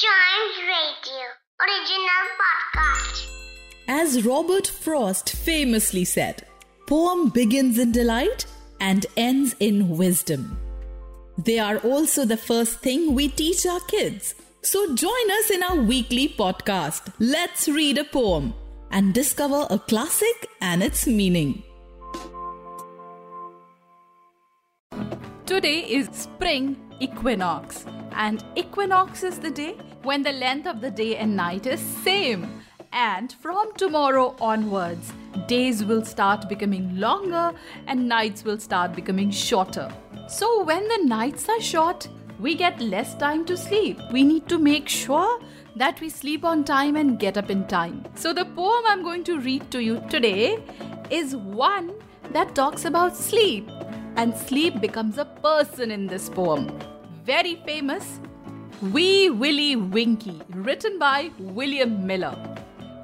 Chimes Radio, original podcast. As Robert Frost famously said, poem begins in delight and ends in wisdom. They are also the first thing we teach our kids. So join us in our weekly podcast, Let's Read a Poem, and discover a classic and its meaning. Today is spring equinox, and equinox is the day when the length of the day and night is same. And from tomorrow onwards, days will start becoming longer and nights will start becoming shorter. So when the nights are short, we get less time to sleep. We need to make sure that we sleep on time and get up in time. So the poem I'm going to read to you today is one that talks about sleep and sleep becomes a person in this poem. Very famous Wee Willie Winkie, written by William Miller.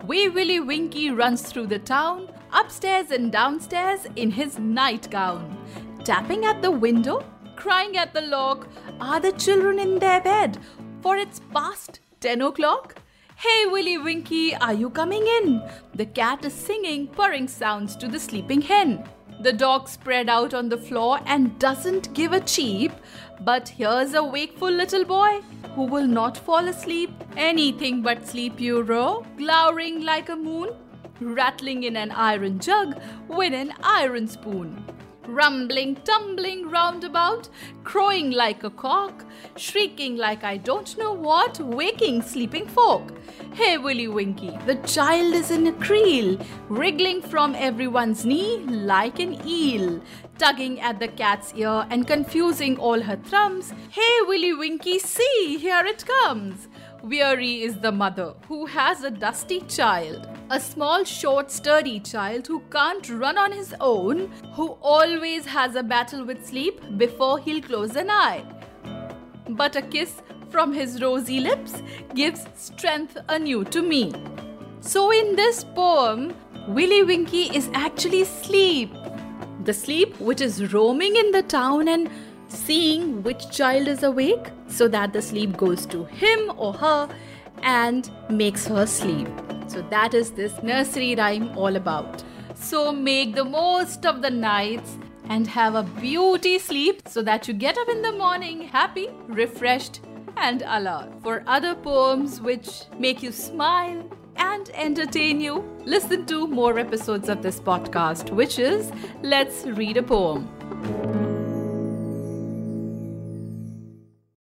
Wee Willie Winkie runs through the town, upstairs and downstairs in his nightgown. Tapping at the window, crying at the lock, are the children in their bed? For it's past 10 o'clock. Hey Willie Winkie, are you coming in? The cat is singing purring sounds to the sleeping hen. The dog spread out on the floor and doesn't give a cheep, but here's a wakeful little boy who will not fall asleep. Anything but sleep, you row, glowering like a moon, rattling in an iron jug with an iron spoon. Rumbling, tumbling round about, crowing like a cock, shrieking like I don't know what, waking sleeping folk. Hey, Willie Winkie, the child is in a creel, wriggling from everyone's knee like an eel, tugging at the cat's ear and confusing all her thrums. Hey, Willie Winkie, see, here it comes. Weary is the mother who has a dusty child, a small, short, sturdy child who can't run on his own, who always has a battle with sleep before he'll close an eye. But a kiss from his rosy lips gives strength anew to me. So, in this poem, Willie Winkie is actually sleep. The sleep which is roaming in the town and seeing which child is awake so that the sleep goes to him or her and makes her sleep. So, that is this nursery rhyme all about. So, make the most of the nights and have a beauty sleep so that you get up in the morning happy, refreshed, and alert. For other poems which make you smile and entertain you, listen to more episodes of this podcast, which is Let's Read a Poem.